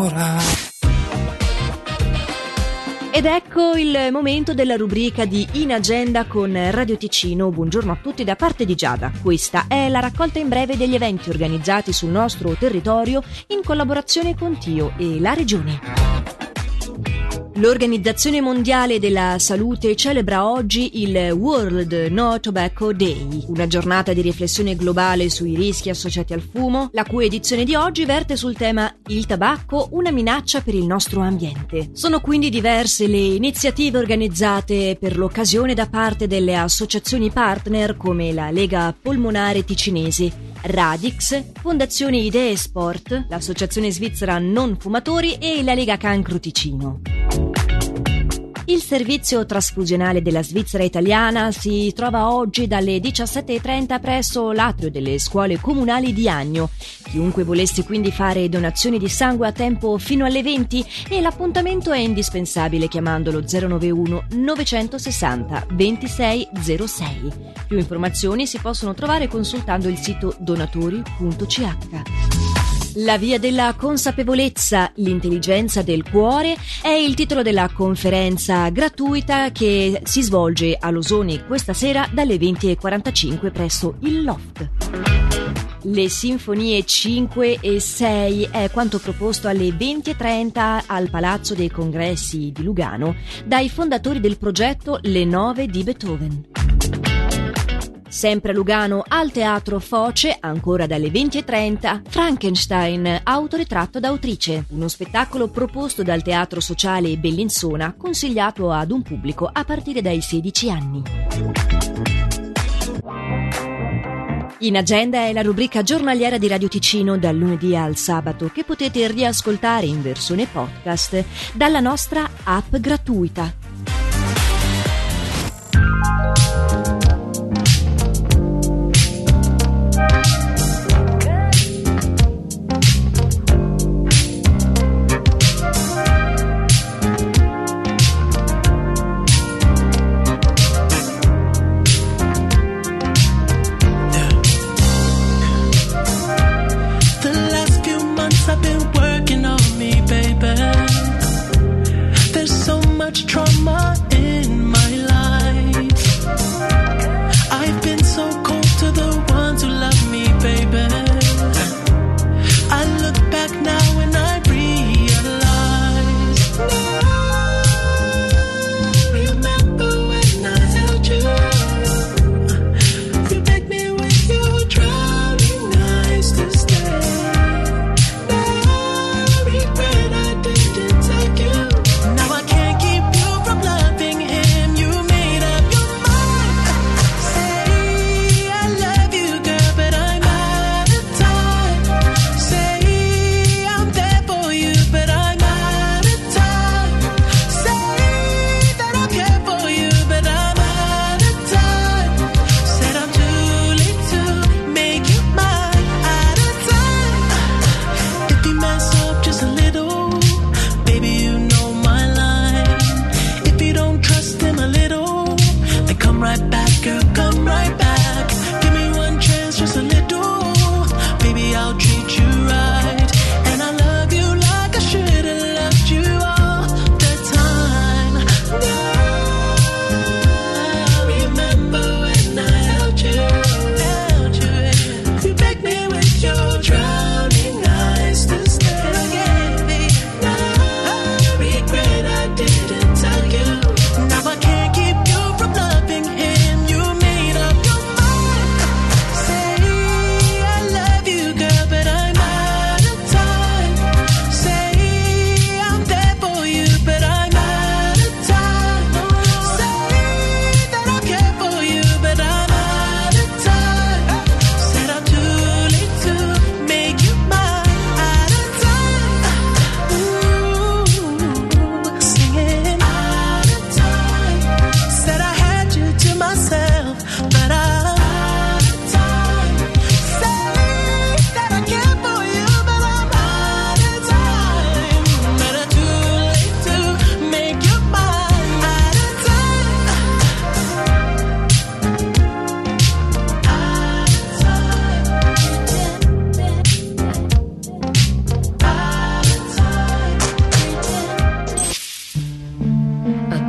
Ora. Ed ecco il momento della rubrica di In Agenda con Radio Ticino. Buongiorno a tutti da parte di Giada. Questa è la raccolta in breve degli eventi organizzati sul nostro territorio in collaborazione con Tio e la Regione. L'Organizzazione Mondiale della Salute celebra oggi il World No Tobacco Day, una giornata di riflessione globale sui rischi associati al fumo, la cui edizione di oggi verte sul tema Il tabacco, una minaccia per il nostro ambiente. Sono quindi diverse le iniziative organizzate per l'occasione da parte delle associazioni partner come la Lega Polmonare Ticinese, Radix, Fondazione Idee Sport, l'Associazione Svizzera Non Fumatori e la Lega Cancro Ticino. Il servizio trasfusionale della Svizzera italiana si trova oggi dalle 17.30 presso l'atrio delle scuole comunali di Agno. Chiunque volesse quindi fare donazioni di sangue a tempo fino alle 20 e l'appuntamento è indispensabile chiamandolo 091 960 2606. Più informazioni si possono trovare consultando il sito donatori.ch. La via della consapevolezza, l'intelligenza del cuore è il titolo della conferenza gratuita che si svolge a Losoni questa sera dalle 20.45 presso il Loft. Le sinfonie 5 e 6 è quanto proposto alle 20.30 al Palazzo dei Congressi di Lugano dai fondatori del progetto Le Nove di Beethoven. Sempre a Lugano, al Teatro Foce, ancora dalle 20.30, Frankenstein, autoritratto d'autrice, uno spettacolo proposto dal Teatro Sociale Bellinzona, consigliato ad un pubblico a partire dai 16 anni. In agenda è la rubrica giornaliera di Radio Ticino dal lunedì al sabato che potete riascoltare in versione podcast dalla nostra app gratuita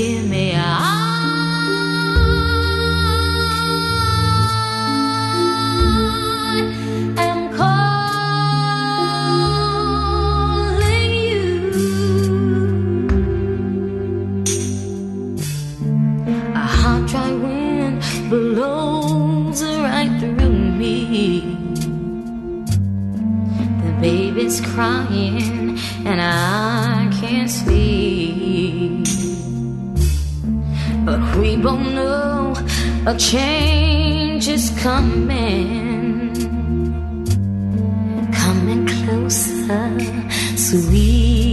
Hear me? A hot, dry wind blows right through me. The baby's crying, and I can't sleep. We both know a change is coming. Coming closer, sweet.